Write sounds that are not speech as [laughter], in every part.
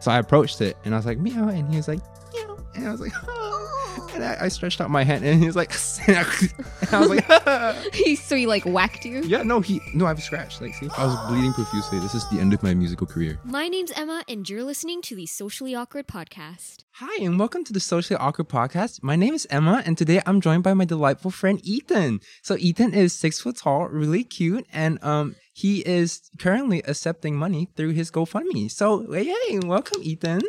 So I approached it and I was like, meow. And he was like, meow. And I was like, [laughs] oh. And I, I stretched out my hand and he was like, and [laughs] I was like, [laughs] [laughs] He so he like whacked you. yeah, no, he, no, I've scratched. Like, see, I was bleeding [gasps] profusely. This is the end of my musical career. My name's Emma, and you're listening to the Socially Awkward Podcast. Hi, and welcome to the Socially Awkward Podcast. My name is Emma, and today I'm joined by my delightful friend Ethan. So Ethan is six foot tall, really cute, and um, he is currently accepting money through his GoFundMe. So hey, welcome, Ethan.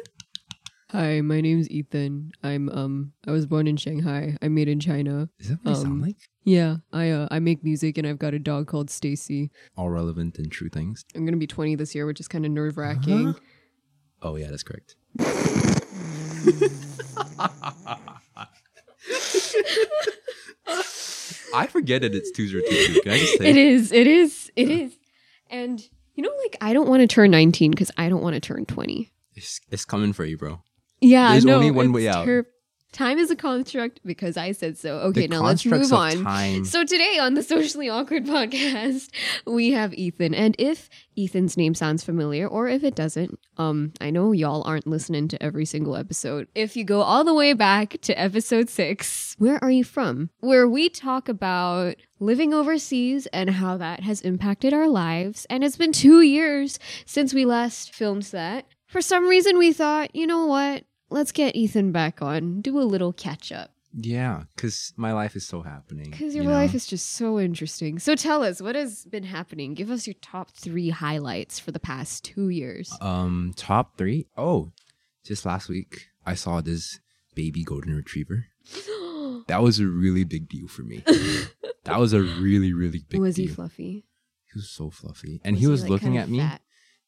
Hi, my name's Ethan. I'm um I was born in Shanghai. I'm made in China. Is that what I sound Um, like? Yeah, I uh, I make music and I've got a dog called Stacy. All relevant and true things. I'm gonna be 20 this year, which is kind of nerve wracking. Huh? Oh yeah, that's correct. [laughs] I forget that it's two zero two two. Can I just say? It is. It is. It is. And you know, like I don't want to turn 19 because I don't want to turn 20. It's, it's coming for you, bro. Yeah, There's no, only one way out. ter- Time is a construct because I said so. Okay, The now let's move on. Time. So today on the Socially Awkward [laughs] podcast, we have Ethan. And if Ethan's name sounds familiar or if it doesn't, um I know y'all aren't listening to every single episode. If you go all the way back to episode 6, Where Are You From? where we talk about living overseas and how that has impacted our lives. And it's been 2 years since we last filmed that. For some reason we thought, you know what? Let's get Ethan back on. Do a little catch up. Yeah, because my life is so happening. Because your you know? life is just so interesting. So tell us, what has been happening? Give us your top three highlights for the past two years. Um, top three. Oh, just last week I saw this baby golden retriever. [gasps] That was a really big deal for me. [laughs] that was a really, really big was he fluffy? He was so fluffy, and he was like, looking at me. fat?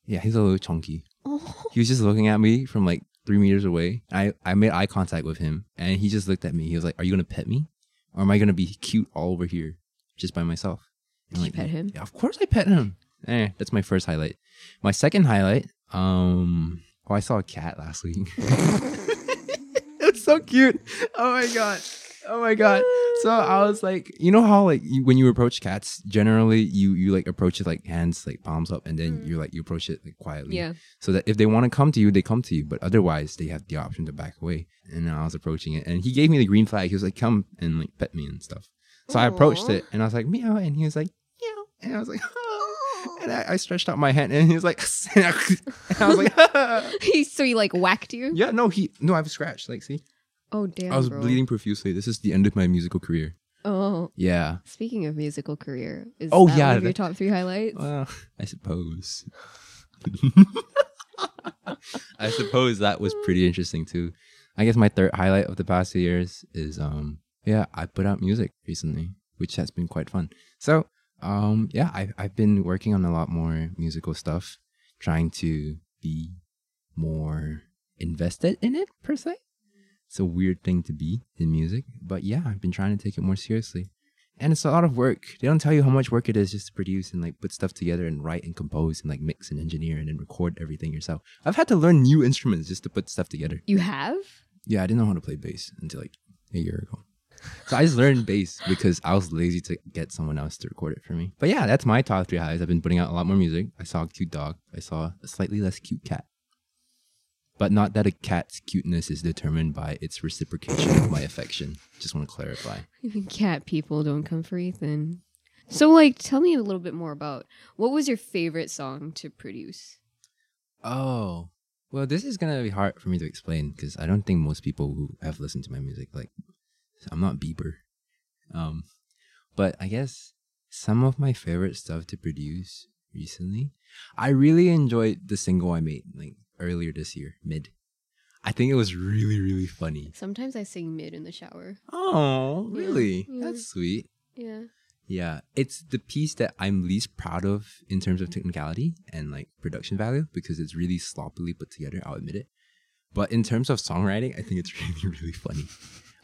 Yeah, he's a little chunky. Oh, He was just looking at me from like three meters away. I I made eye contact with him, and he just looked at me. He was like, "Are you gonna pet me, or am I gonna be cute all over here just by myself?" And Did you pet him? Yeah, of course I pet him. Eh, that's my first highlight. My second highlight, um, oh, I saw a cat last week. [laughs] it's so cute. Oh my god. Oh my god. So I [laughs] was like, you know how like you, when you approach cats, generally you you like approach it like hands like palms up, and then Mm. you like you approach it like quietly yeah. so that if they want to come to you, they come to you. But otherwise, they have the option to back away. And I was approaching it, and he gave me the green flag. He was like, "Come and like pet me and stuff." So I approached it, and I was like, "Meow," and he was like, "Meow," and I was like, "Oh," and I, I stretched out my hand, and he was like, [laughs] and I was like, [laughs] He, so he like whacked you? "Yeah, no, he no, I've scratched. Like, see, Oh damn. I was bro. bleeding profusely. This is the end of my musical career. Oh. Yeah, Speaking of musical career, is Oh, that yeah, one of your top three highlights? well, I suppose." [laughs] I suppose that was pretty interesting too. I guess my third highlight of the past two years is um yeah, I put out music recently, which has been quite fun. So um yeah, I I've been working on a lot more musical stuff, trying to be more invested in it per se. It's a weird thing to be in music, but yeah, I've been trying to take it more seriously. And it's a lot of work. They don't tell you how much work it is just to produce and like put stuff together and write and compose and like mix and engineer and then record everything yourself. I've had to learn new instruments just to put stuff together. You have? Yeah, I didn't know how to play bass until like a year ago. So I just learned bass because I was lazy to get someone else to record it for me. But yeah, that's my top three highs. I've been putting out a lot more music. I saw a cute dog. I saw a slightly less cute cat. But not that a cat's cuteness is determined by its reciprocation of my affection. Just want to clarify. Even cat people don't come for Ethan. So like tell me a little bit more about what was your favorite song to produce? Oh, well, this is gonna be hard for me to explain because I don't think most people who have listened to my music like I'm not Bieber. Um, but I guess some of my favorite stuff to produce recently, I really enjoyed the single I made like earlier this year, mid. I think it was really really funny. Sometimes I sing mid in the shower. Oh, really? yeah. That's sweet. Yeah. Yeah, it's the piece that I'm least proud of in terms of technicality and like production value because it's really sloppily put together. I'll admit it. But in terms of songwriting, I think it's [laughs] really, really funny.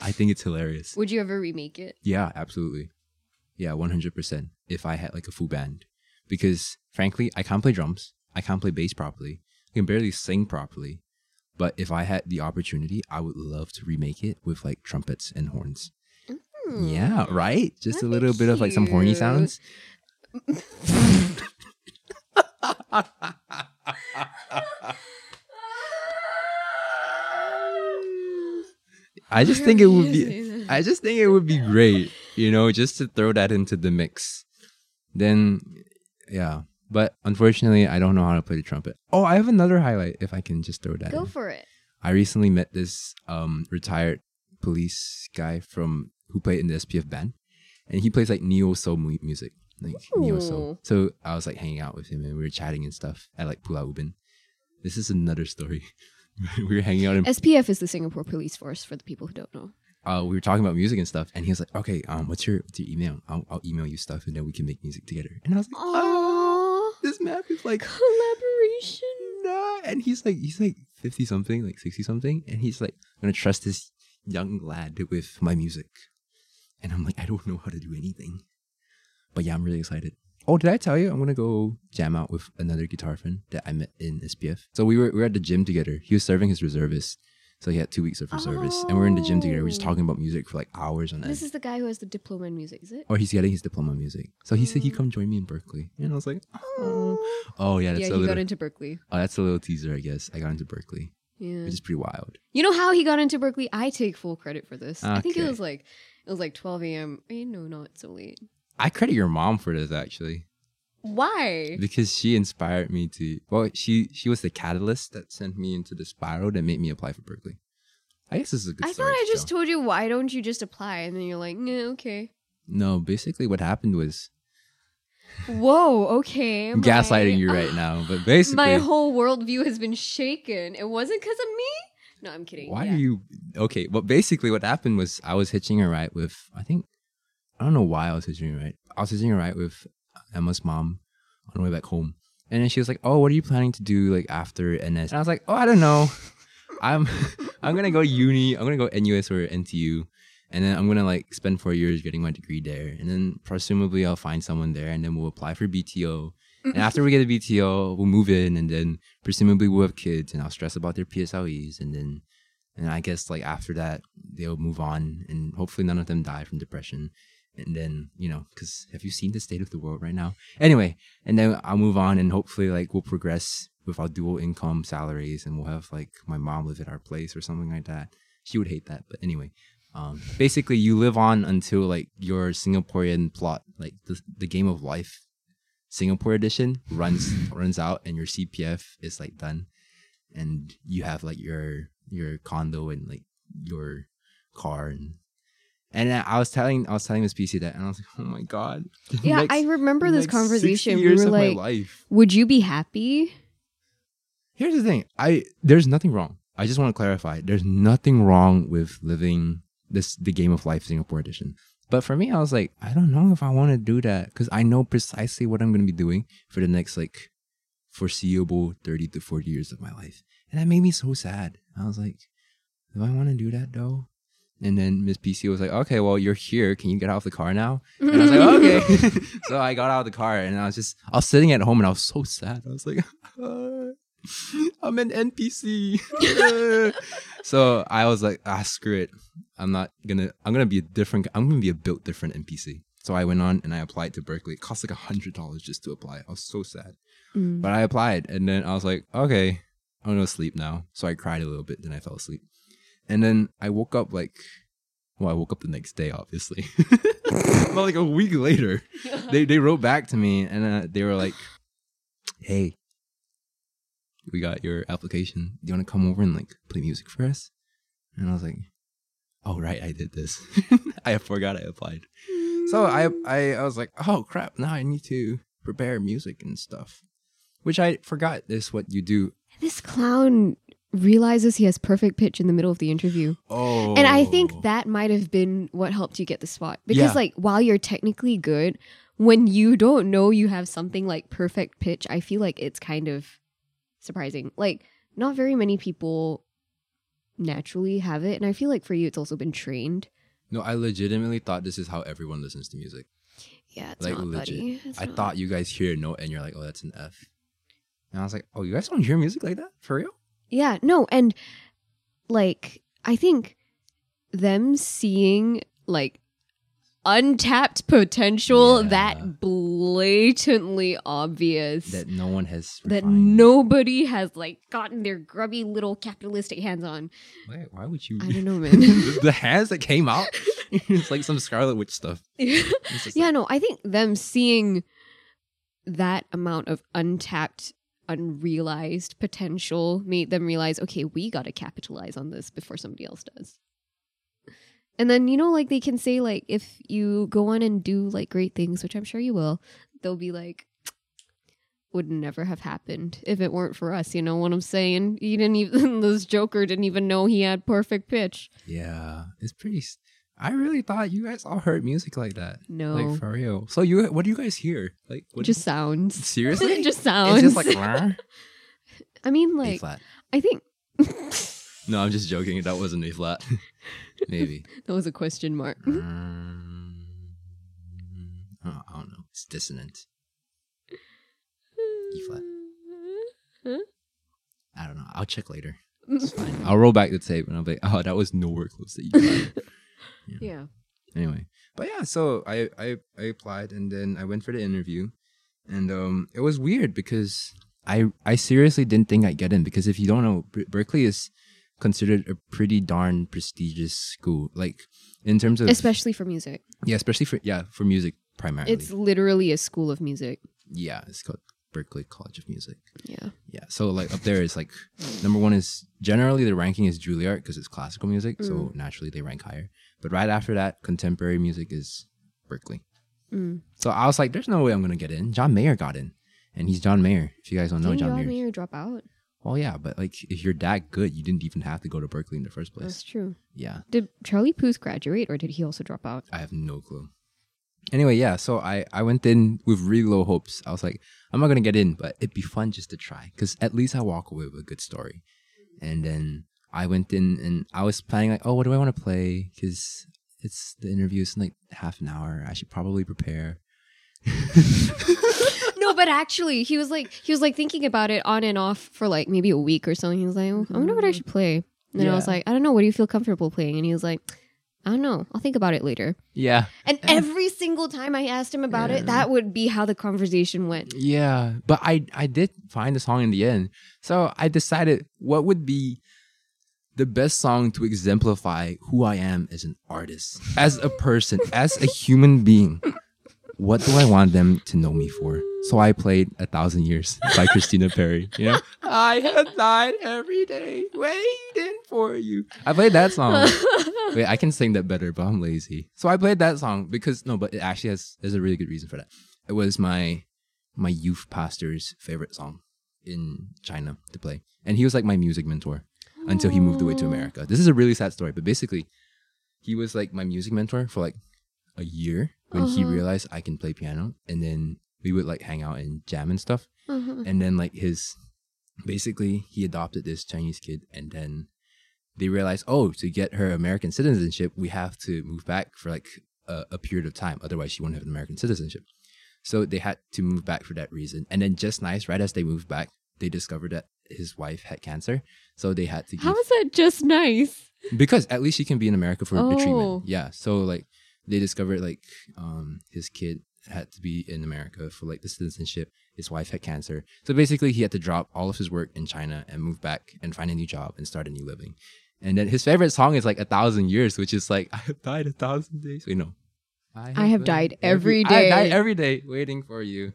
I think it's hilarious. Would you ever remake it? Yeah, absolutely. Yeah, 100%. If I had like a full band. Because frankly, I can't play drums. I can't play bass properly. I can barely sing properly. But if I had the opportunity, I would love to remake it with like trumpets and horns. Yeah, right? Just a little bit of like some horny sounds. I just think it would be I just think it would be great, you know, just to throw that into the mix. Then yeah. But unfortunately, I don't know how to play the trumpet. Oh, I have another highlight. If I can just throw that. Go in. for it. I recently met this um, retired police guy from who played in the SPF band, and he plays like neo soul mu- music, like neo soul. So I was like hanging out with him, and we were chatting and stuff at like Pulau Ubin. This is another story. [laughs] we were hanging out in SPF is the Singapore Police Force for the people who don't know. uh, we were talking about music and stuff, and he was like, "Okay, um, what's your what's your email? I'll, I'll email you stuff, and then we can make music together." And I was like, "Oh, Aww. This map is like, Collaboration. nah." And he's like, he's like fifty something, like sixty something, and he's like, "I'm gonna trust this young lad with my music," and I'm like, "I don't know how to do anything," but yeah, I'm really excited. Oh, did I tell you I'm gonna go jam out with another guitar friend that I met in SPF? So we were we were at the gym together. He was serving his reservist, so he had two weeks of reservist, and we are in the gym together. We are just Oh. talking about music for like hours on end. This is the guy who has the diploma in music, is it? or he's getting his diploma in music. So he said he'd Mm. come join me in Berklee, and I was like, oh, oh yeah, that's yeah, he little, got into Berklee. oh, that's a little teaser, I guess. I got into Berklee, Yeah. which is pretty wild. You know how he got into Berklee? I take full credit for this. I think it was like it was like 12 a.m. Eh, no, not so late. I credit your mom for this actually, Why? because she inspired me to. Well, she she was the catalyst that sent me into the spiral that made me apply for Berklee. I guess this is a good. I thought I to just tell. told you why don't you just apply and then you're like, "Nah, okay." no. Basically, what happened was Whoa, okay. I'm my- gaslighting you right now, but [laughs] basically, My whole worldview has been shaken. It wasn't because of me? No, I'm kidding. Why yeah. are you okay? Well, basically, what happened was I was hitching a ride with I think I don't know why I was hitching a ride. I was hitching a ride with Emma's mom on the way back home, and then she was like, "Oh, what are you planning to do like after NS?" And I was like, "Oh, I don't know. [laughs] I'm [laughs] I'm gonna go uni. I'm gonna go NUS or NTU." And then I'm gonna like spend four years getting my degree there, and then presumably I'll find someone there, and then we'll apply for BTO. And after we get a BTO, we'll move in, and then presumably we'll have kids, and I'll stress about their PSLEs, and then, and I guess like after that they'll move on, and hopefully none of them die from depression, and then you know, because have you seen the state of the world right now? Anyway, and then I'll move on, and hopefully like we'll progress with our dual income salaries, and we'll have like my mom live at our place or something like that. She would hate that, but anyway. Um, basically, you live on until like your Singaporean plot, like the, the game of life Singapore edition runs runs out and your CPF is like done and you have like your your condo and like your car and and I was telling I was telling Miss PC that and I was like, oh my god. Yeah, next- I remember this next 60 conversation. We years were of my like, life. "Would you be happy?" Here's the thing. I there's nothing wrong. I just want to clarify. There's nothing wrong with living this the game of life Singapore edition. But for me, I was like, I don't know if I want to do that because I know precisely what I'm going to be doing for the next like foreseeable 30 to 40 years of my life. And that made me so sad. I was like, do I want to do that though? And then Miss PC was like, okay, well, you're here. Can you get out of the car now? And I was like, [laughs] okay. [laughs] so I got out of the car and I was just, I was sitting at home and I was so sad. I was like, [laughs] I'm an NPC. so I was like, ah, screw it. I'm not gonna, I'm gonna be a different, I'm gonna be a built different NPC. So I went on and I applied to Berklee. It cost like a hundred dollars just to apply. I was so sad. Mm. But I applied and then I was like, okay, I'm gonna sleep now. So I cried a little bit, then I fell asleep. And then I woke up like, well, I woke up the next day, obviously. [laughs] but like a week later, [laughs] they, they wrote back to me and uh, they were like, hey, we got your application. Do you want to come over and like play music for us? And I was like, oh, right, I did this. [laughs] I forgot I applied. So I, I, I was like, oh crap, now I need to prepare music and stuff. Which I forgot is what you do. This clown realizes he has perfect pitch in the middle of the interview. Oh. And I think oh. that might have been what helped you get the spot. Because, Yeah. like, while you're technically good, when you don't know you have something like perfect pitch, I feel like it's kind of surprising. Like, not very many people naturally have it. And I feel like for you, it's also been trained. No, I legitimately thought this is how everyone listens to music. Yeah, it's like not, legit. I not. thought you guys hear a note and you're like, oh, that's an F. And I was like, oh, you guys don't hear music like that? For real? Yeah, no, and like I think them seeing like untapped potential Yeah. that blatantly obvious that no one has that refined. nobody has like gotten their grubby little capitalistic hands on. Why, why would you? I don't know, man. [laughs] the, hands that came out, [laughs] it's like some Scarlet Witch stuff. [laughs] Yeah, like- no, I think them seeing that amount of untapped, unrealized potential made them realize, okay, we got to capitalize on this before somebody else does. And then, you know, like they can say, like, if you go on and do like great things, which I'm sure you will, they'll be like, would never have happened if it weren't for us. You know what I'm saying? He didn't even, [laughs] this Joker didn't even know he had perfect pitch. yeah, it's pretty. S- I really thought you guys all heard music like that. No. like for real. So you, what do you guys hear? Like, what just sounds. [laughs] seriously? it [laughs] just sounds. It's just like "Rah." [laughs] I mean, A like, flat. I think No, I'm just joking. That wasn't A flat. Maybe. that was a question mark. Um, oh, I don't know. It's dissonant. E flat. I don't know. I'll check later. It's fine. I'll roll back the tape and I'll be like, oh, that was nowhere close to E flat. Yeah. anyway but yeah so I, I i applied and then i went for the interview and um it was weird because i i seriously didn't think i'd get in because if you don't know Ber- berklee is considered a pretty darn prestigious school like in terms of Especially for music. yeah especially for yeah for music primarily It's literally a school of music. yeah it's called berklee college of music Yeah. yeah so like up there is like number one is generally the ranking is juilliard because it's classical music so naturally they rank higher but right after that contemporary music is berklee Mm. so i was like there's no way i'm gonna get in john mayer got in and he's john mayer if you guys don't know Didn't john John mayer drop out? well yeah but like if you're that good you didn't even have to go to berklee in the first place That's true. yeah Did Charlie Puth graduate or did he also drop out? I have no clue. Anyway, yeah, so I, I went in with really low hopes. I was like, I'm not gonna get in, but it'd be fun just to try, because at least I walk away with a good story. And then I went in and I was planning like, oh, what do I want to play? Because it's the interview is in like half an hour. I should probably prepare. [laughs] no, but actually, he was like he was like thinking about it on and off for like maybe a week or something. He was like, "Oh, I wonder what I mm-hmm. should play. And then I was like, I don't know. What do you feel comfortable playing? And he was like, I don't know. I'll think about it later. Yeah, And every single time I asked him about Yeah. it, that would be how the conversation went. yeah, but I I did find the song in the end. So I decided what would be the best song to exemplify who I am as an artist, as a person, [laughs] as a human being. What do I want them to know me for? So I played A Thousand Years by Christina Perri. You know, [laughs] I have died every day waiting for you. I played that song. Wait, I can sing that better, but I'm lazy. So I played that song because no, but it actually has there's a really good reason for that. It was my my youth pastor's favorite song in China to play, and he was like my music mentor until he moved away to America. This is a really sad story, but basically, he was like my music mentor for like a year when he Uh-huh. realized I can play piano, and then we would like hang out and jam and stuff. Uh-huh. And then like his basically he adopted this Chinese kid and then they realized, oh, to get her American citizenship, we have to move back for like a, a period of time. Otherwise she won't have an American citizenship. So they had to move back for that reason. And then just nice, right as they moved back, they discovered that his wife had cancer. So they had to give How is that just nice? because at least she can be in America for the Oh. treatment. Yeah. So like they discovered like um his kid had to be in America for like the citizenship. His wife had cancer. So basically he had to drop all of his work in China and move back and find a new job and start a new living. And then his favorite song is like a thousand years, which is like [laughs] I have died a thousand days. Wait, no. I have died every I day. have died every day waiting for you.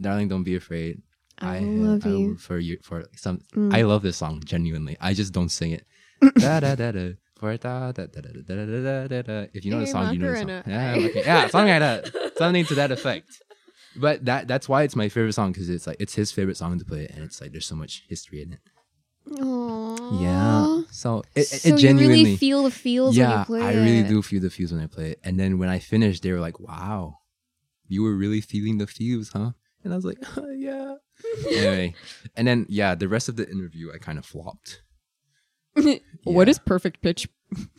Darling, don't be afraid. I have- love I you. For you for some Mm. I love this song genuinely. I just don't sing it. [coughs] da da da da. For da da da da da da da da da. If you know the song, you know the song. Yeah, okay. yeah, something like that. Something to that effect. But that that's why it's my favorite song because it's like it's his favorite song to play, and it's like there's so much history in it. Aww. Yeah. So it, it, so it genuinely. you really feel the feels when yeah, you play? I really it. do feel the feels when I play it. And then when I finished, they were like, "Wow, you were really feeling the feels, huh?" And I was like, [laughs] "Yeah." anyway, [laughs] and then yeah, the rest of the interview I kind of flopped. [laughs] What Yeah. is perfect pitch?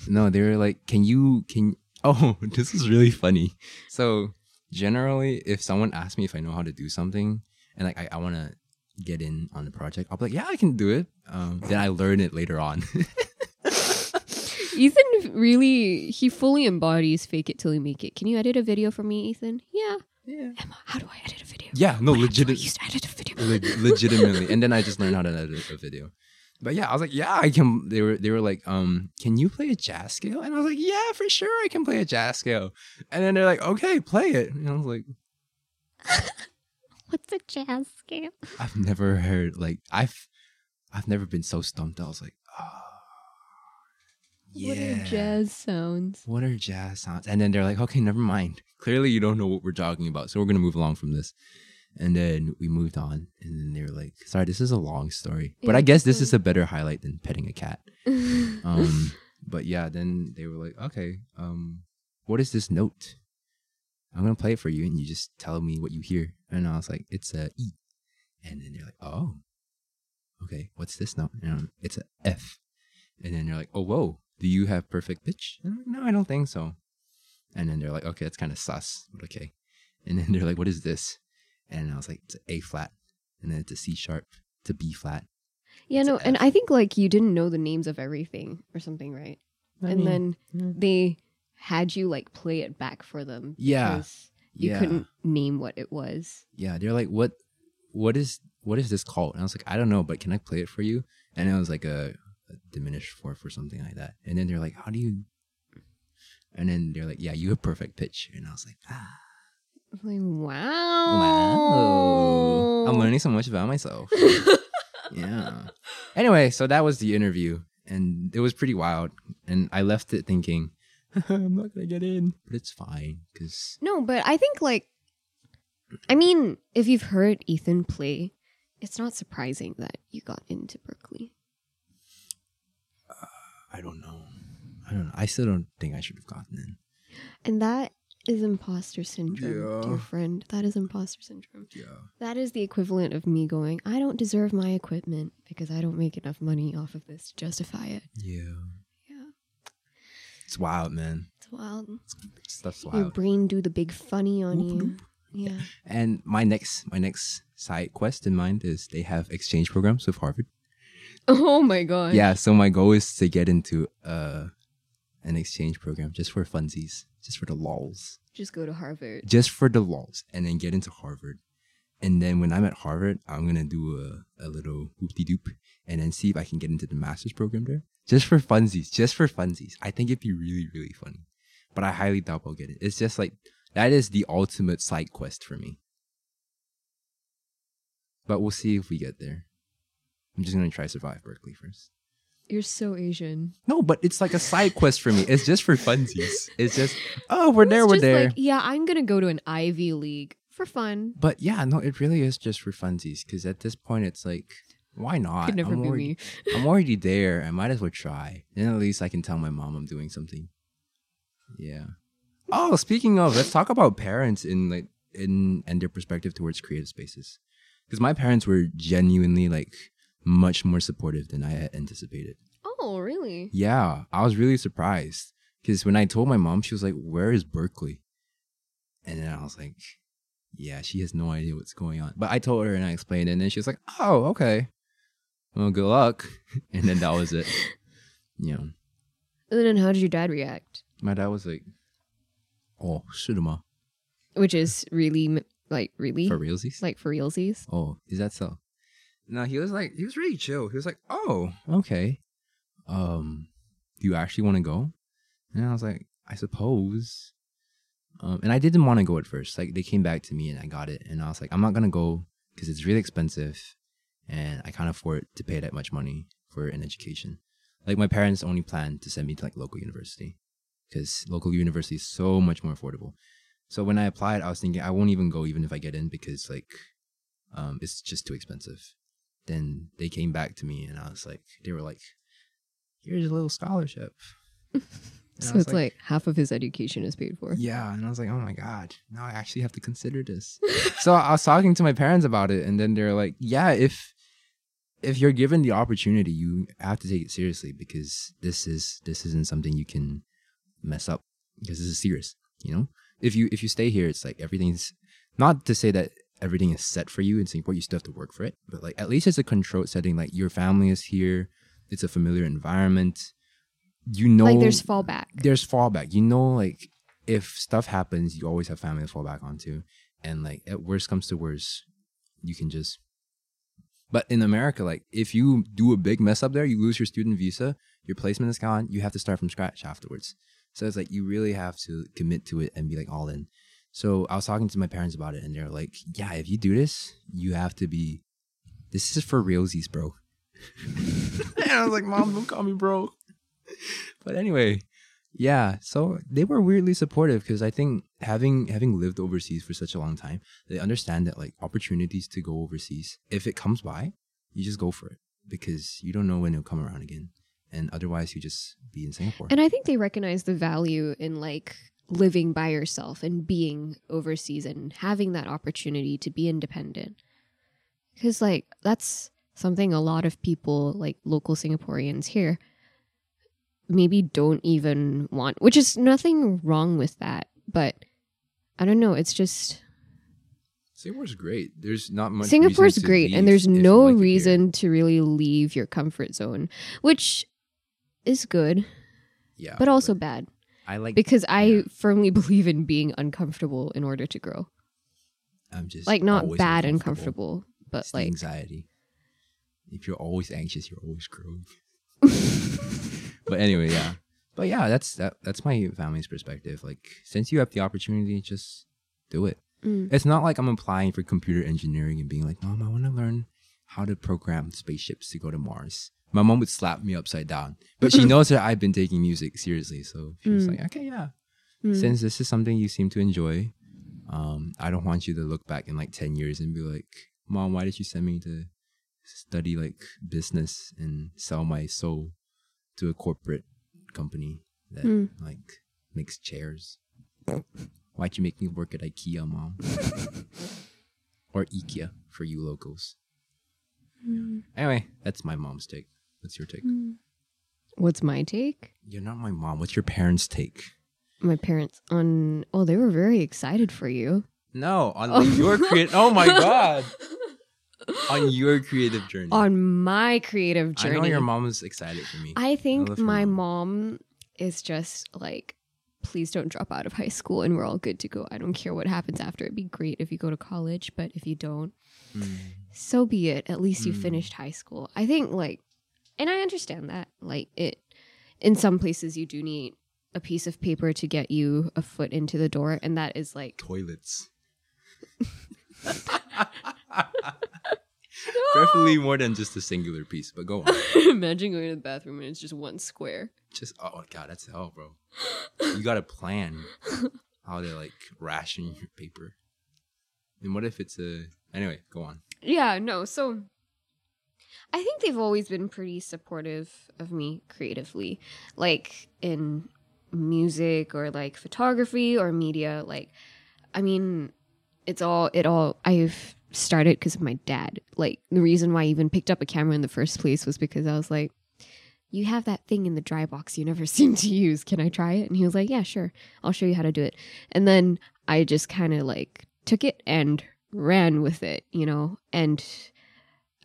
No, they were like, "Can you can?" Oh, this is really funny. So generally, if someone asks me if I know how to do something, and like I, I want to get in on the project, I'll be like, "Yeah, I can do it." Um, then I learn it later on. Ethan really he fully embodies fake it till you make it. Can you edit a video for me, Ethan? Yeah. Yeah. Emma, how do I edit a video? Yeah, no, What app I legit- use to edit a video. [laughs] Leg- legitimately. And then I just learned how to edit a video. But yeah, I was like, yeah, I can. They were they were like, um, can you play a jazz scale? And I was like, yeah, for sure, I can play a jazz scale. And then they're like, okay, play it. And I was like, [laughs] What's a jazz scale? I've never heard like I've I've never been so stumped. I was like, oh, What yeah. are jazz sounds? What are jazz sounds? And then they're like, okay, never mind. Clearly, you don't know what we're talking about, so we're gonna move along from this. And then we moved on, and then they were like, "Sorry, this is a long story, but Yeah, I guess this is a better highlight than petting a cat." [laughs] Um, but yeah, then they were like, "Okay, um, what is this note? I'm gonna play it for you, and you just tell me what you hear." And I was like, "It's a E," and then they're like, "Oh, okay, what's this note?" And it's a F, and then they're like, "Oh, whoa, do you have perfect pitch?" And like, "No, I don't think so." And then they're like, "Okay, that's kind of sus, but okay." And then [laughs] they're like, "What is this?" And I was like, "It's A flat," and then it's a C sharp, to B flat. yeah, no, and I think like you didn't know the names of everything or something, right? I and mean, then yeah. they had you like play it back for them. Yeah. because You yeah. couldn't name what it was. yeah, they're like, what, what is, what is this called? And I was like, I don't know, but can I play it for you? And it was like a diminished fourth or something like that. And then they're like, how do you? And then they're like, yeah, you have perfect pitch. And I was like, ah, I'm like, wow. wow, I'm learning so much about myself. [laughs] yeah. Anyway, so that was the interview, and it was pretty wild. And I left it thinking, [laughs] I'm not gonna get in, but it's fine because No, but I think like I mean, if you've heard Ethan play, it's not surprising that you got into Berklee. I don't know. I don't know. I still don't think I should have gotten in. And that is imposter syndrome, Yeah. dear friend. That is imposter syndrome. Yeah. That is the equivalent of me going, I don't deserve my equipment because I don't make enough money off of this to justify it. Yeah. Yeah. It's wild, man. It's wild. Stuff's Your wild. brain do the big funny on Whoop, you. whoop. Yeah. And my next my next side quest in mind is they have exchange programs with Harvard. [laughs] Oh my god. Yeah, so my goal is to get into uh an exchange program just for funsies, just for the lols. Just go to Harvard. Just for the lols and then get into Harvard. And then when I'm at Harvard, I'm gonna do a, a little whoop de doop and then see if I can get into the master's program there. Just for funsies, just for funsies. I think it'd be really, really funny. But I highly doubt I'll get it. It's just like that is the ultimate side quest for me. But we'll see if we get there. I'm just gonna try survive Berklee first. You're so Asian. No, but it's like a side quest for me. It's just for funsies. It's just oh, we're there, we're there. Like, yeah, I'm gonna go to an Ivy League for fun. But yeah, no, it really is just for funsies. Because at this point, it's like, why not? Could never I'm be already, me. I'm already there. I might as well try. Then at least I can tell my mom I'm doing something. Yeah. Oh, speaking of, let's talk about parents in like in and their perspective towards creative spaces. Because my parents were genuinely like much more supportive than I had anticipated. Oh, really? Yeah, I was really surprised because when I told my mom, she was like, "Where is Berklee?" And then I was like, "Yeah, she has no idea what's going on." But I told her and I explained it, and then she was like, "Oh, okay. Well, good luck." [laughs] And then that was it. yeah. And then how did your dad react? my dad was like, "Oh, shuruma Which is really like really for realsies." like for realsies. oh, is that so? No, he was like, he was really chill. He was like, "Oh, okay. Um, do you actually want to go?" And I was like, "I suppose." Um, and I didn't want to go at first. Like they came back to me and I got it, and I was like, "I'm not gonna go because it's really expensive, and I can't afford to pay that much money for an education." Like my parents only planned to send me to like local university because local university is so much more affordable. So when I applied, I was thinking I won't even go even if I get in because like um, it's just too expensive. Then they came back to me and I was like, they were like, here's a little scholarship. [laughs] So it's like, half of his education is paid for. yeah. And I was like, oh my God, now I actually have to consider this. [laughs] so I was talking to my parents about it and then they're like, yeah, if, if you're given the opportunity, you have to take it seriously because this is, this isn't something you can mess up because this is serious, you know? If you, if you stay here, it's like everything's not to say that everything is set for you in Singapore, you still have to work for it, but like at least it's a controlled setting. Like your family is here, it's a familiar environment. you know like there's fallback. there's fallback. You know, like if stuff happens, you always have family to fall back onto, and like at worst comes to worst, you can just. But in America, like if you do a big mess up there, you lose your student visa, your placement is gone. You have to start from scratch afterwards. So it's like you really have to commit to it and be like all in. So I was talking to my parents about it, and they're like, "Yeah, if you do this, you have to be. This is for realsies, bro." [laughs] and I was like, "Mom, don't call me bro." but anyway, yeah. So they were weirdly supportive because I think having having lived overseas for such a long time, they understand that like opportunities to go overseas, if it comes by, you just go for it because you don't know when it'll come around again, and otherwise you just be in Singapore. And I think they recognize the value in like living by yourself and being overseas and having that opportunity to be independent. Because, like, that's something a lot of people, like local Singaporeans here, maybe don't even want, which is nothing wrong with that. But I don't know. It's just Singapore's great. There's not much. Singapore's great, and there's no it here. reason to really leave your comfort zone, which is good, Yeah, but also bad. I like because I yeah. firmly [laughs] believe in being uncomfortable in order to grow. I'm just Like not bad uncomfortable. but It's like anxiety. If you're always anxious, you're always growing. [laughs] but anyway, yeah. But yeah, that's that. That's my family's perspective. Like, since you have the opportunity, just do it. Mm. It's not like I'm applying for computer engineering and being like, "Mom, I want to learn how to program spaceships to go to Mars." My mom would slap me upside down, but she [laughs] knows that I've been taking music seriously, so she's Mm. like, "Okay, yeah." Mm. Since this is something you seem to enjoy, um, I don't want you to look back in like ten years and be like, "Mom, why did you send me to study like business and sell my soul to a corporate company that Mm. like makes chairs? Why'd you make me work at IKEA, mom? [laughs] or IKEA for you locals. Mm. Anyway, that's my mom's take. What's your take? What's my take? You're not my mom. What's your parents' take? My parents on oh they were very excited for you. No, on like, your creative. Oh my [laughs] god, on your creative journey. On my creative journey. I know your mom is excited for me. I think your my mom. mom is just like, please don't drop out of high school and we're all good to go. I don't care what happens after. It'd be great if you go to college, but if you don't, Mm. so be it. At least you Mm. finished high school. I think like, and I understand that. Like it, in some places you do need a piece of paper to get you a foot into the door, and that is like Toilets. [laughs] Preferably more than just a singular piece, but go on. [laughs] imagine going to the bathroom and it's just one square. Just oh, oh god, that's hell, bro. You gotta plan [laughs] how to like ration your paper. And what if it's a anyway? Go on. Yeah, no. So I think they've always been pretty supportive of me creatively, like in music or like photography or media. Like, I mean, it's all, it all, I've started because of my dad. Like, the reason why I even picked up a camera in the first place was because I was like, you have that thing in the dry box you never [laughs] seem to use. Can I try it? And he was like, yeah, sure. I'll show you how to do it. And then I just kind of like took it and ran with it, you know? And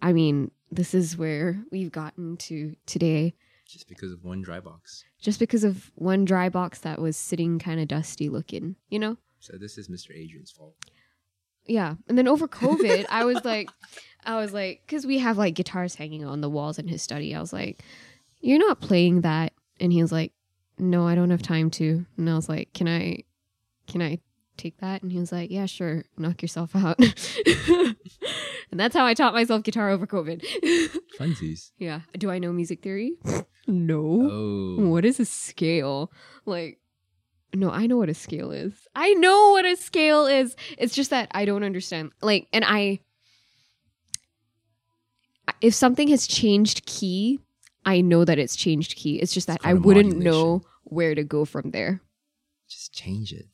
I mean, this is where we've gotten to today Just because of one dry box. just because of one dry box that was sitting kind of dusty looking, you know? So this is Mr. Adrian's fault. Yeah. And then over COVID, I was like, I was like, because we have like guitars hanging on the walls in his study. I was like, you're not playing that. And he was like, no, I don't have time to. And I was like, can I, can I take that? And he was like, yeah, sure. Knock yourself out. [laughs] and that's how I taught myself guitar over COVID. [laughs] Funsies. yeah. Do I know music theory? no. Oh. What is a scale? Like, no, I know what a scale is. I know what a scale is. It's just that I don't understand. Like, and I, if something has changed key, I know that it's changed key. It's just that It's I wouldn't know where to go from there. Just change it.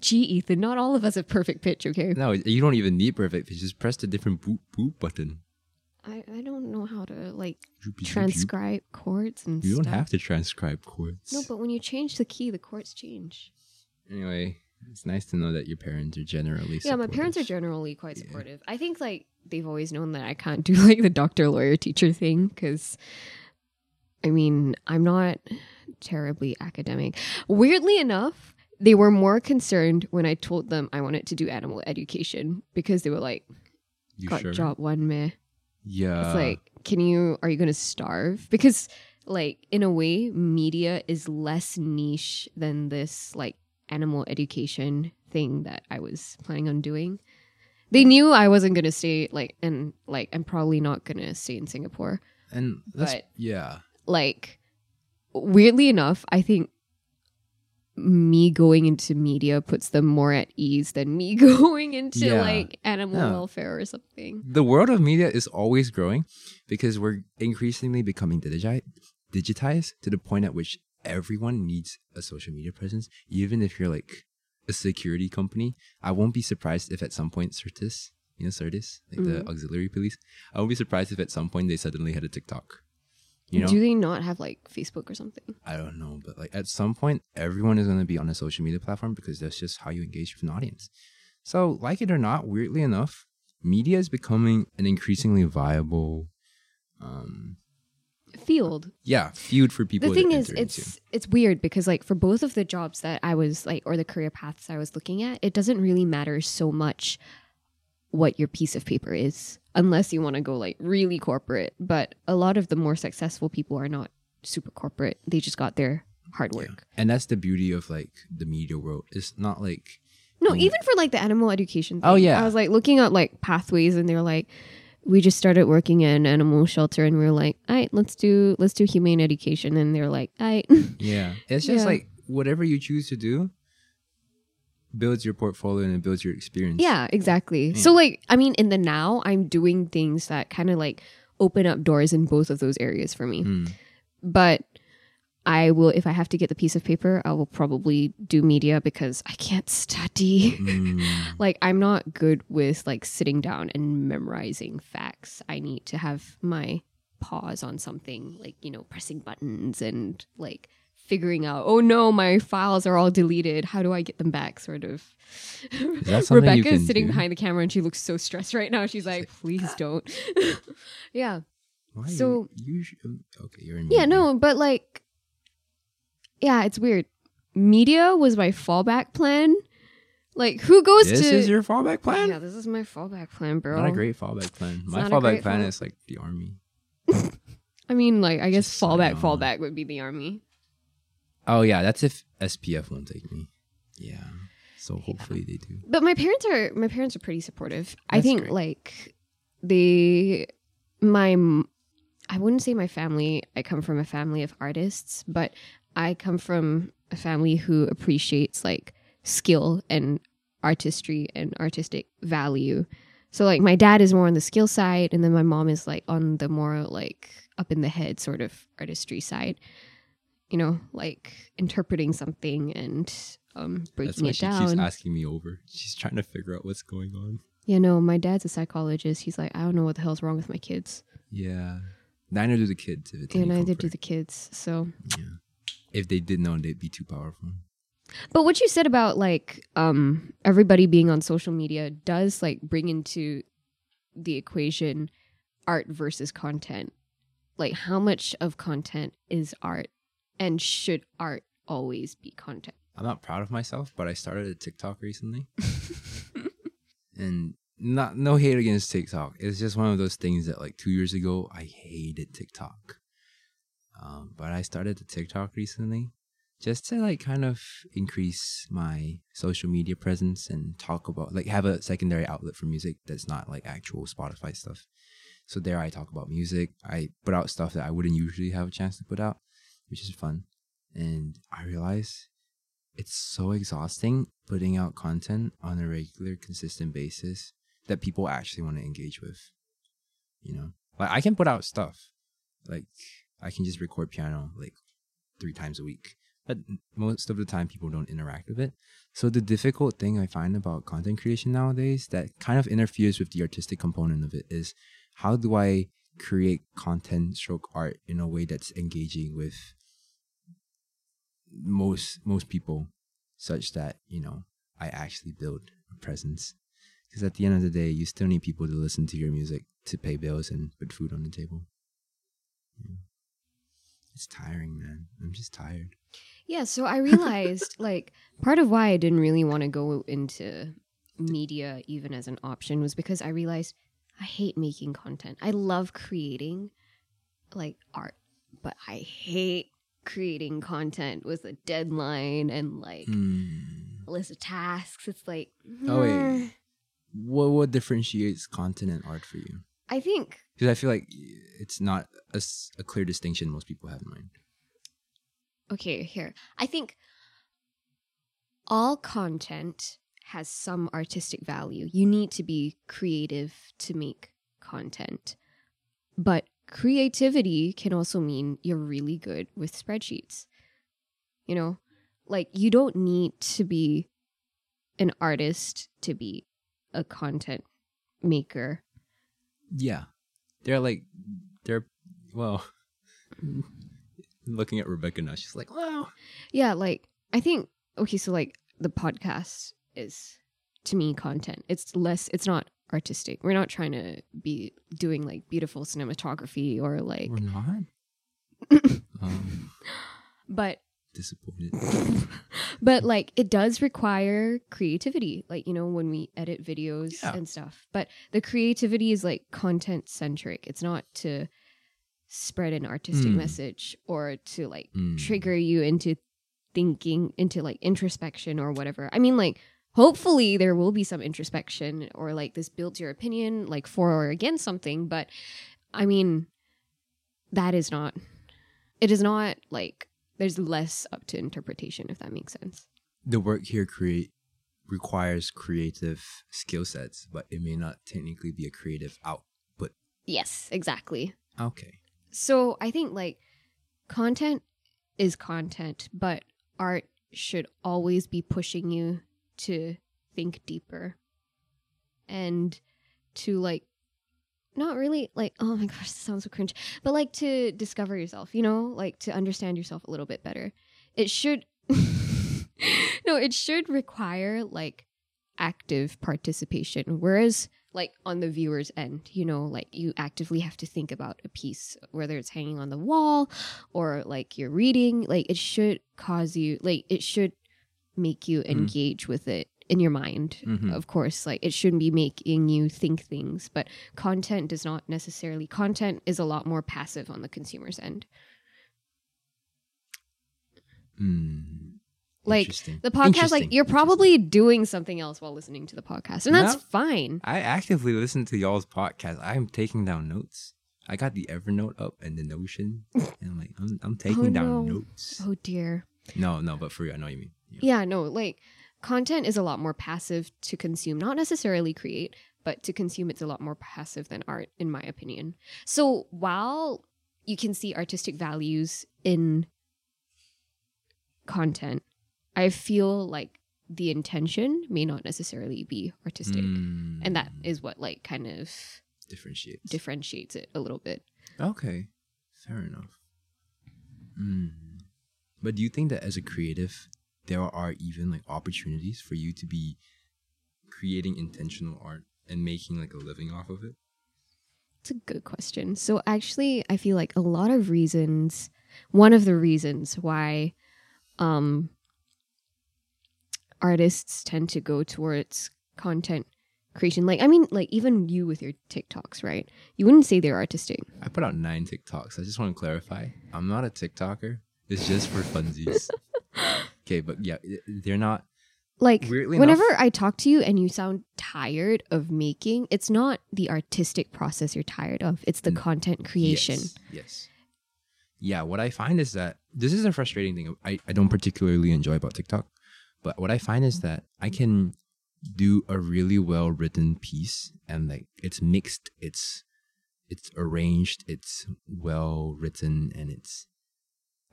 Gee, Ethan, not all of us have perfect pitch, okay? No, you don't even need perfect pitch. Just press the different boop boop button. I, I don't know how to like zoop. transcribe chords and You don't have to transcribe chords. No, but when you change the key, the chords change. anyway, it's nice to know that your parents are generally. Yeah, my parents are generally quite Yeah. supportive. I think like they've always known that I can't do [laughs] like the doctor lawyer teacher thing because I mean, I'm not terribly academic. Weirdly enough, they were more concerned when I told them I wanted to do animal education because they were like, You got sure? job one meh. Yeah. It's like, can you, are you going to starve? Because, like, in a way, media is less niche than this, like, animal education thing that I was planning on doing. They knew I wasn't going to stay, like, and, like, I'm probably not going to stay in Singapore. and that's but- yeah. Like, weirdly enough, I think me going into media puts them more at ease than me [laughs] going into, Yeah. like, animal Yeah. welfare or something. The world of media is always growing because we're increasingly becoming digiti- digitized to the point at which everyone needs a social media presence, even if you're like a security company. I won't be surprised if at some point Certis, you know Certis, like the Mhm. auxiliary police, I won't be surprised if at some point they suddenly had a TikTok. You know, Do they not have, like, Facebook or something? I don't know, but like at some point, everyone is going to be on a social media platform because that's just how you engage with an audience. So, like it or not, weirdly enough, media is becoming an increasingly viable, um, Field. yeah, field for people. the thing is enter into. it's it's weird because like for both of the jobs that i was like or the career paths i was looking at it doesn't really matter so much what your piece of paper is unless you want to go like really corporate but a lot of the more successful people are not super corporate they just got their hard Yeah. work and that's the beauty of like the media world. It's not like no even for like the animal education Oh, yeah. i was like looking at like pathways and they're like we just started working in an animal shelter and we were like all right let's do let's do humane education and they're like all right [laughs] yeah, it's just Yeah. like whatever you choose to do builds your portfolio and it builds your experience. Yeah, exactly. Yeah. So like I mean in the now I'm doing things that kind of like open up doors in both of those areas for me. Mm. But I will if I have to get the piece of paper, I will probably do media because I can't study. Mm. [laughs] like I'm not good with like sitting down and memorizing facts. I need to have my pause on something like, you know, pressing buttons and like figuring out, oh no, my files are all deleted. How do I get them back? Sort of. that Rebecca is sitting do? behind the camera and she looks so stressed right now. She's like, please don't. [laughs] yeah. Why So- you, you should, um, okay, you're in Yeah, media. no, but like, yeah, it's weird. Media was my fallback plan. Like, who goes This to. This is your fallback plan. Yeah, this is my fallback plan, bro. Not a great fallback plan. My fallback great plan is like the army. [laughs] I mean, like, I guess Just sign fallback, on. fallback would be the army. Oh yeah, that's if SPF won't take me. Yeah. So hopefully they do. But my parents are my parents are pretty supportive. I That's think great. like they my I wouldn't say my family. I come from a family of artists, but I come from a family who appreciates like skill and artistry and artistic value. So like my dad is more on the skill side and then my mom is like on the more like up in the head sort of artistry side. You know, like interpreting something and um breaking it she down. keeps asking me over. She's trying to figure out what's going on. Yeah, no, my dad's a psychologist. He's like, I don't know what the hell's wrong with my kids. Yeah. Neither do the kids. If it's any neither do the kids. So Yeah. If they did know, they'd be too powerful. But what you said about like um everybody being on social media does like bring into the equation art versus content. Like how much of content is art and should art always be content? I'm not proud of myself, but I started a TikTok recently. [laughs] and not no hate against TikTok. It's just one of those things that like two years ago I hated TikTok. Um, but I started the TikTok recently just to like kind of increase my social media presence and talk about like have a secondary outlet for music that's not like actual Spotify stuff. So there I talk about music. I put out stuff that I wouldn't usually have a chance to put out, which is fun. And I realize it's so exhausting putting out content on a regular, consistent basis that people actually want to engage with. You know, like I can put out stuff, like I can just record piano like three times a week, but most of the time people don't interact with it. So the difficult thing I find about content creation nowadays that kind of interferes with the artistic component of it is how do I create content stroke art in a way that's engaging with most most people such that you know I actually build a presence because at the end of the day you still need people to listen to your music to pay bills and put food on the table yeah. It's tiring, man. I'm just tired. Yeah, so I realized [laughs] like part of why I didn't really want to go into media even as an option was because I realized I hate making content. I love creating like art, but I hate creating content with a deadline and like Hmm. a list of tasks. It's like Oh, wait. mm, What what differentiates content and art for you? I think Because I feel like it's not a clear distinction most people have in mind. okay, here. I think all content has some artistic value. You need to be creative to make content. But creativity can also mean you're really good with spreadsheets. You know, like you don't need to be an artist to be a content maker. Yeah, they're like they're well. [laughs] looking at Rebecca now, she's like, "Wow." Yeah, like I think okay, so like the podcast is to me content. It's less it's not artistic. We're not trying to be doing like beautiful cinematography or like We're not. [laughs] um, but disappointed. [laughs] but like it does require creativity like you know when we edit videos Yeah. and stuff but the creativity is like content centric it's not to spread an artistic Mm. message or to like Mm. trigger you into thinking into like introspection or whatever i mean like hopefully there will be some introspection or like this builds your opinion like for or against something but i mean that is not it is not like there's less up to interpretation if that makes sense The work here create requires creative skill sets, but it may not technically be a creative output. yes exactly Okay. so i think like content is content but art should always be pushing you to think deeper and to like not really like oh my gosh this sounds so cringe but like to discover yourself you know like to understand yourself a little bit better. It should [laughs] no it should require like active participation whereas like on the viewer's end you know like you actively have to think about a piece whether it's hanging on the wall or like you're reading like it should cause you like it should make you Mhm. engage with it in your mind Mhm. of course like it shouldn't be making you think things but content does not necessarily content is a lot more passive on the consumer's end Mm. Like, the podcast like you're probably doing something else while listening to the podcast and that's No. fine I actively listen to y'all's podcast. I am taking down notes. I got the Evernote up and the Notion, [laughs] and I'm like, I'm, I'm taking down no. notes. oh dear No, no, but for real, I know what you mean. Yeah. Yeah, no, like content is a lot more passive to consume, not necessarily create, but to consume it's a lot more passive than art, in my opinion. So while you can see artistic values in content, I feel like the intention may not necessarily be artistic. Mm. And that is what like kind of differentiates. differentiates it a little bit. Okay, fair enough. Mm. But do you think that as a creative, there are even like opportunities for you to be creating intentional art and making like a living off of it? It's a good question. So actually, I feel like a lot of reasons, one of the reasons why um artists tend to go towards content creation like I mean like even you with your TikToks, right? You wouldn't say they're artistic. I put out nine TikToks. I just want to clarify. I'm not a TikToker. It's just for funsies. [laughs] okay, but yeah, they're not. Like Weirdly whenever enough- I talk to you and you sound tired of making, it's not the artistic process you're tired of. It's the N- content creation. Yes, yes. Yeah, what I find is that this is a frustrating thing I, I don't particularly enjoy about TikTok. But what I find is that I can do a really well written piece and like it's mixed, it's it's arranged, it's well written and it's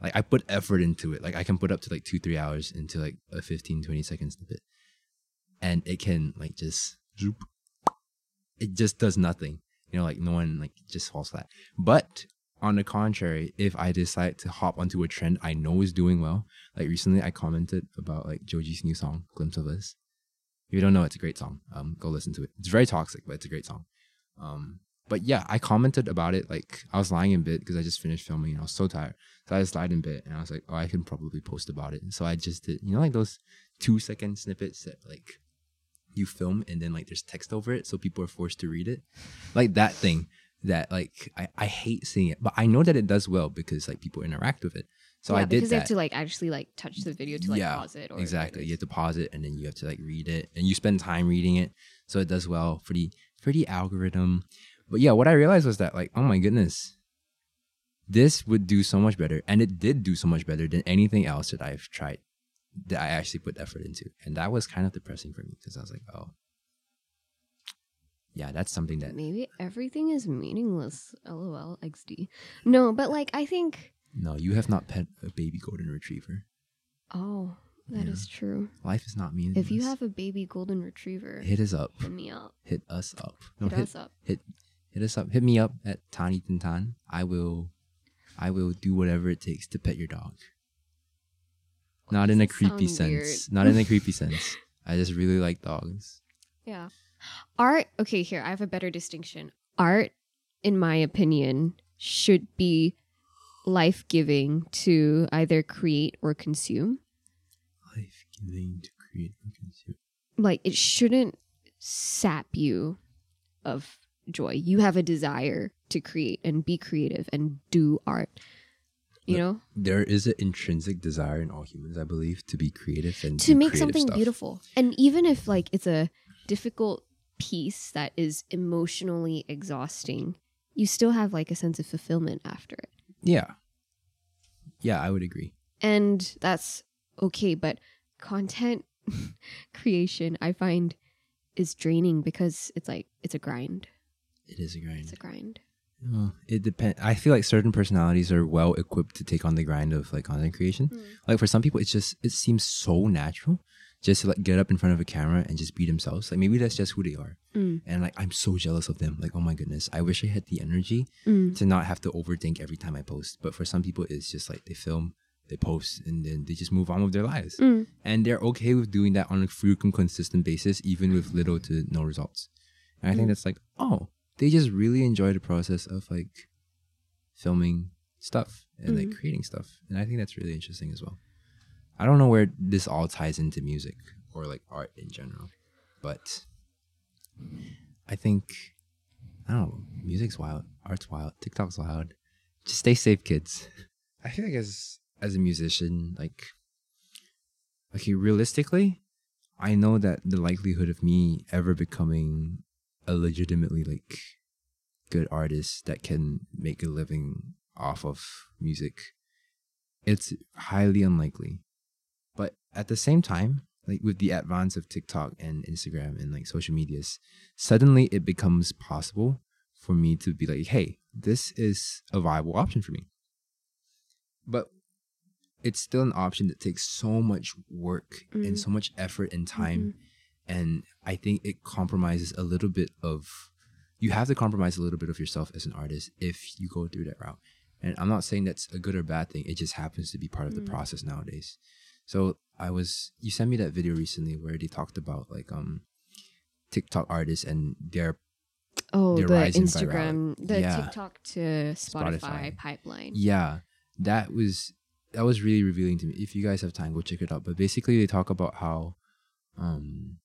like I put effort into it. Like I can put up to like two, three hours into like a 15, 20 second snippet. And it can like just zoop. It just does nothing. You know, like no one like just falls flat. But on the contrary, if I decide to hop onto a trend I know is doing well, like recently I commented about like Joji's new song, Glimpse of Us. If you don't know, it's a great song. Um, go listen to it. It's very toxic, but it's a great song. Um, but yeah, I commented about it. Like I was lying in bed because I just finished filming and I was so tired. So I just lied in bed and I was like, oh, I can probably post about it. So I just did, you know, like those two second snippets that like you film and then like there's text over it, so people are forced to read it, like that thing. That like I, I hate seeing it, but I know that it does well because like people interact with it. So yeah, I did that. because they that. have to like actually like touch the video to like Yeah, pause it or exactly. You have to pause it and then you have to like read it and you spend time reading it. So it does well for the for the algorithm. But yeah, what I realized was that like, oh my goodness, this would do so much better. And it did do so much better than anything else that I've tried that I actually put effort into. And that was kind of depressing for me because I was like, oh. Yeah, that's something that Maybe everything is meaningless. LOL XD. No, but like I think no, you have not pet a baby golden retriever. oh, that is Yeah. true. Life is not meaningless. If you have a baby golden retriever, hit us up. hit me up. Hit us up. No, Hit, hit, us up. hit hit us up. Hit me up at Tani Tintan. I will I will do whatever it takes to pet your dog. Not in a creepy weird. sense. Not in a creepy sense. I just really like dogs. Yeah. Art, okay, here, I have a better distinction. Art, in my opinion, should be life giving to either create or consume. Life giving to create and consume. Like, it shouldn't sap you of joy. You have a desire to create and be creative and do art. You But- know, There is an intrinsic desire in all humans, I believe, to be creative and to make something stuff. beautiful. And even if, like, it's a difficult piece that is emotionally exhausting, you still have, like, a sense of fulfillment after it. Yeah. Yeah, I would agree. and that's okay but content [laughs] creation i find is draining because it's like it's a grind It is a grind. it's a grind Well, it depends. I feel like certain personalities are well equipped to take on the grind of like content creation. Like for some people, it's just it seems so natural just to like get up in front of a camera and just be themselves. Like maybe that's just who they are. Mm. And like I'm so jealous of them. Like oh my goodness, I wish I had the energy Mm. to not have to overthink every time I post. But for some people, it's just like they film, they post, and then they just move on with their lives. Mm. And they're okay with doing that on a frequent, consistent basis, even with little to no results. And I think Mm. that's like, oh, they just really enjoy the process of like filming stuff and like Mhm. creating stuff. And I think that's really interesting as well. I don't know where this all ties into music or like art in general, but I think I don't know. Music's wild, art's wild, TikTok's wild. Just stay safe, kids. I feel like as as a musician, like okay, realistically, I know that the likelihood of me ever becoming a legitimately like good artist that can make a living off of music, it's highly unlikely. But at the same time, like with the advance of TikTok and Instagram and like social medias, suddenly it becomes possible for me to be like, hey, this is a viable option for me. But it's still an option that takes so much work and Mm. so much effort and time. Mhm. And I think it compromises a little bit of, you have to compromise a little bit of yourself as an artist if you go through that route. And I'm not saying that's a good or bad thing. It just happens to be part of Mm. the process nowadays. So I was, you sent me that video recently where they talked about like, um, TikTok artists and their oh Their the instagram the Yeah. tiktok to spotify, Spotify. pipeline Yeah, that was that was really revealing to me. If you guys have time, go check it out. But basically, they talk about how, um,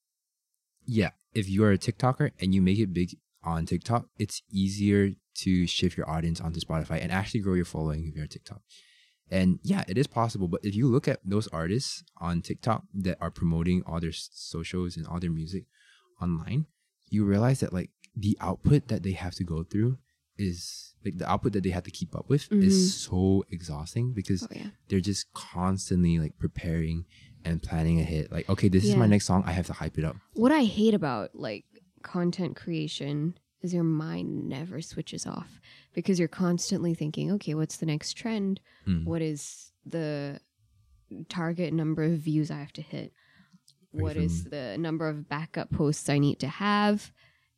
yeah, if you are a TikToker and you make it big on TikTok, it's easier to shift your audience onto Spotify and actually grow your following if you're a TikTok. And yeah, it is possible. But if you look at those artists on TikTok that are promoting all their socials and all their music online, you realize that like the output that they have to go through is like the output that they have to keep up with Mhm. is so exhausting because oh yeah they're just constantly like preparing and planning ahead. Like, okay, this is my next song. I have to hype it up. what i hate about like content creation is your mind never switches off because you're constantly thinking okay what's the next trend Mm. what is the target number of views I have to hit? What is the number of backup posts I need to have?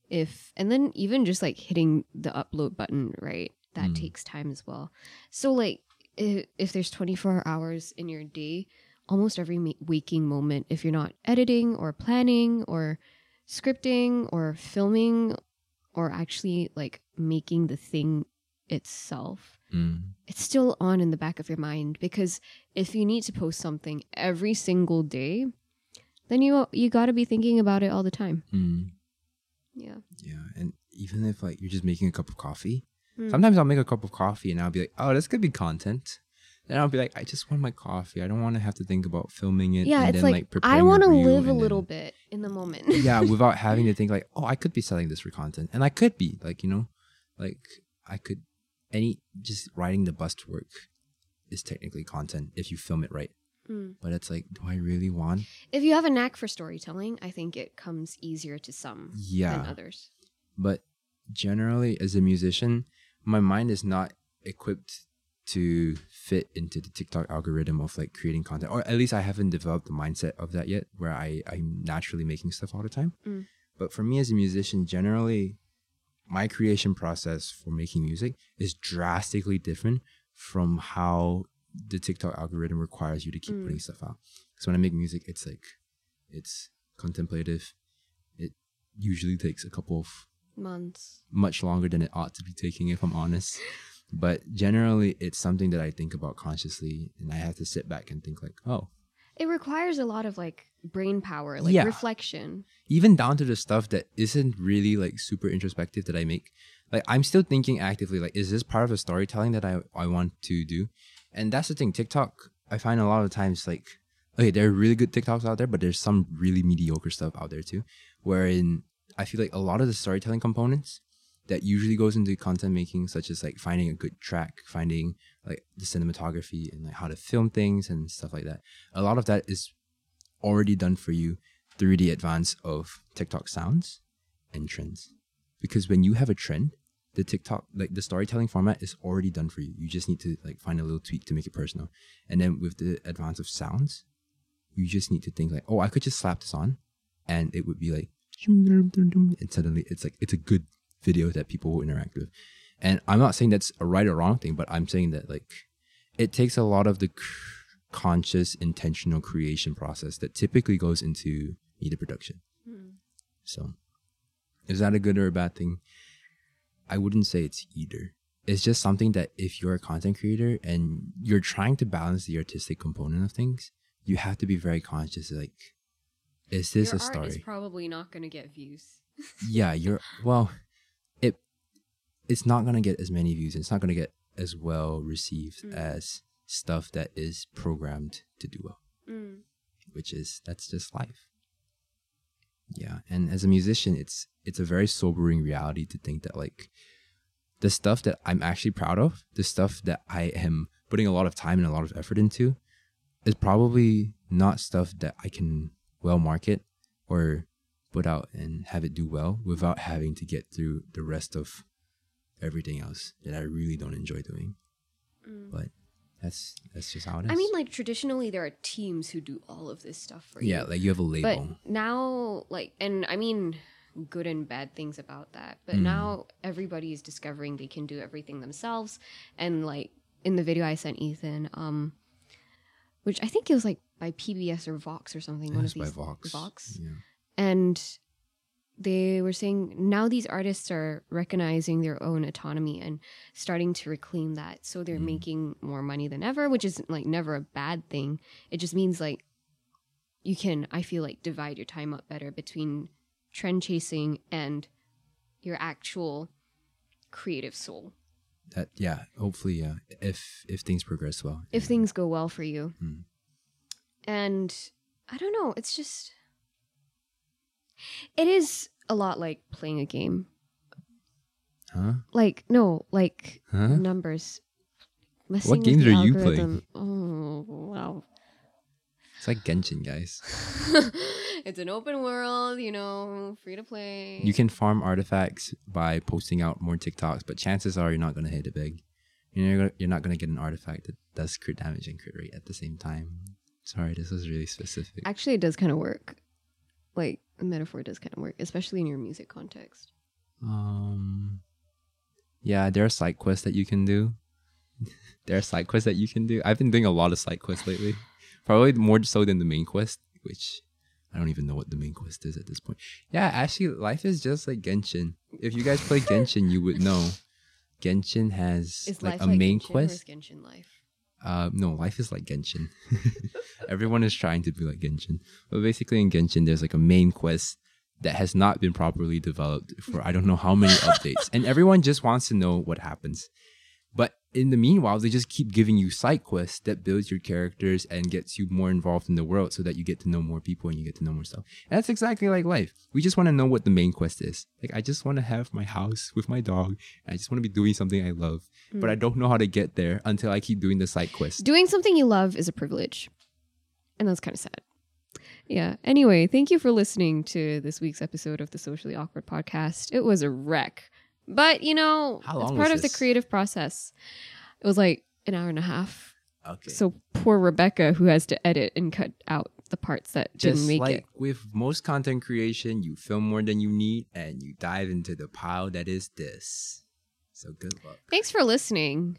If and then even just like hitting the upload button, right? That Mm. takes time as well. So like if, if there's 24 hours in your day, almost every waking moment, if you're not editing or planning or scripting or filming or actually like making the thing itself, Mm. it's still on in the back of your mind because if you need to post something every single day, then you you got to be thinking about it all the time. Mm. Yeah. Yeah, and even if like you're just making a cup of coffee, Mm. sometimes I'll make a cup of coffee and I'll be like, "Oh, this could be content." Then I'll be like, "I just want my coffee. I don't want to have to think about filming it." Yeah, and it's then, like, I preparing want to live a little then- bit in the moment. [laughs] yeah, without [laughs] having to think like, "Oh, I could be selling this for content," and I could be like, you know, like I could any just riding the bus to work is technically content if you film it right. Mm. But it's like, do I really want? If you have a knack for storytelling, I think it comes easier to some yeah. than others. but generally as a musician my mind is not equipped to fit into the tiktok algorithm of like creating content or at least i haven't developed the mindset of that yet where i i'm naturally making stuff all the time Mm. but for me as a musician generally my creation process for making music is drastically different from how the tiktok algorithm requires you to keep Mm. putting stuff out so when i make music it's like it's contemplative it usually takes a couple of Months. much longer than it ought to be taking, if I'm honest. [laughs] But generally, it's something that I think about consciously, and I have to sit back and think like, oh, It requires a lot of like brain power, like Yeah. reflection. even down to the stuff that isn't really like super introspective that I make. Like I'm still thinking actively, like, is this part of the storytelling that I I want to do? And that's the thing. TikTok, I find a lot of times like, okay, there are really good TikToks out there, but there's some really mediocre stuff out there too. Wherein I feel like a lot of the storytelling components that usually goes into content making, such as like finding a good track, finding like the cinematography and like how to film things and stuff like that. A lot of that is already done for you through the advance of TikTok sounds and trends. Because when you have a trend, the TikTok like the storytelling format is already done for you. You just need to like find a little tweak to make it personal. And then with the advance of sounds, you just need to think like, oh, I could just slap this on and it would be like and suddenly it's like it's a good video that people will interact with. And I'm not saying that's a right or wrong thing, but I'm saying that like it takes a lot of the c- conscious intentional creation process that typically goes into media production. Hmm. So, is that a good or a bad thing? I wouldn't say it's either. It's just something that if you're a content creator and you're trying to balance the artistic component of things, you have to be very conscious. Like, is this Your a story? is probably not going to get views. [laughs] yeah, you're well. It it's not gonna get as many views. It's not gonna get as well received Mm. as stuff that is programmed to do well Mm. which is that's just life. Yeah, and as a musician, it's it's a very sobering reality to think that like the stuff that I'm actually proud of, the stuff that I am putting a lot of time and a lot of effort into, is probably not stuff that I can well market or put out and have it do well without having to get through the rest of everything else that I really don't enjoy doing. Mm. But that's that's just how it is. I mean, like traditionally, there are teams who do all of this stuff for you. yeah, like you have a but label. now, like, and I mean, good and bad things about that. But Mm. now everybody is discovering they can do everything themselves. And like in the video I sent Ethan, um, which I think it was like by PBS or Vox or something. one It's of by these Vox. Vox. Yeah. and they were saying now these artists are recognizing their own autonomy and starting to reclaim that so they're Mm. making more money than ever which is like never a bad thing it just means like you can i feel like divide your time up better between trend chasing and your actual creative soul That yeah, hopefully yeah. If if things progress well. if yeah. things go well for you Mm. and i don't know it's just it is a lot like playing a game Huh? like no like Huh? numbers Messing What with games the are you algorithm. oh wow It's like Genshin, guys. [laughs] it's an open world you know free to play You can farm artifacts by posting out more TikToks, but chances are you're not gonna hit it big. You're gonna, you're not gonna get an artifact that does crit damage and crit rate at the same time. Sorry, this was really specific. actually it does kind of work like the metaphor does kind of work especially in your music context Um, yeah, there are side quests that you can do. [laughs] there are side quests that you can do. I've been doing a lot of side quests lately, probably more so than the main quest, which I don't even know what the main quest is at this point. Yeah, actually, life is just like Genshin. If you guys play [laughs] Genshin, you would know. Genshin has Is like life a main Genshin quest. Genshin life? Uh, no, life is like Genshin. [laughs] Everyone is trying to be like Genshin, but basically in Genshin, there's like a main quest that has not been properly developed for I don't know how many [laughs] updates, and everyone just wants to know what happens. In the meanwhile, they just keep giving you side quests that builds your characters and gets you more involved in the world, so that you get to know more people and you get to know more stuff. And that's exactly like life. We just want to know what the main quest is. Like I just want to have my house with my dog. And I just want to be doing something I love, hmm. but I don't know how to get there until I keep doing the side quest. Doing something you love is a privilege. And that's kind of sad. Yeah. Anyway, thank you for listening to this week's episode of the Socially Awkward Podcast. It was a wreck. But, you know, How it's part of the creative process. It was like an hour and a half. Okay. So poor Rebecca, who has to edit and cut out the parts that didn't just make like it. with most content creation, you film more than you need and you dive into the pile that is this. So good luck. Thanks for listening.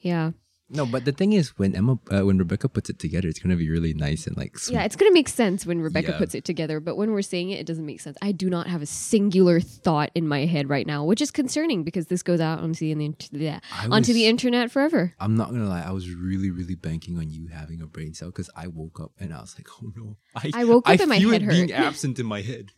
Yeah. No, but the thing is, when Emma, uh, when Rebecca puts it together, it's gonna be really nice and like sweet. Yeah, it's going to make sense when Rebecca Yeah. puts it together, but when we're saying it, it doesn't make sense. I do not have a singular thought in my head right now, which is concerning because this goes out onto the, int- yeah, I onto the internet forever. I'm not gonna lie, I was really, really banking on you having a brain cell because I woke up and I was like, [laughs] oh no, I, I woke up and my feel head it being hurt. [laughs] absent in my head.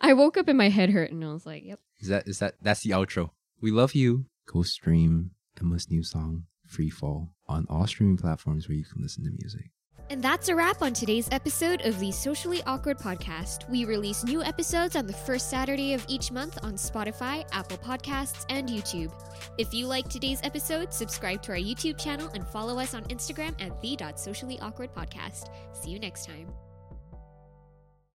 I woke up and my head hurt, and I was like, "Yep." Is that is that that's the outro? We love you. Go stream Emma's new song, Free Fall, on all streaming platforms where you can listen to music. And that's a wrap on today's episode of the Socially Awkward Podcast. We release new episodes on the first Saturday of each month on Spotify, Apple Podcasts, and YouTube. If you like today's episode, subscribe to our YouTube channel and follow us on Instagram at the.sociallyawkwardpodcast. See you next time.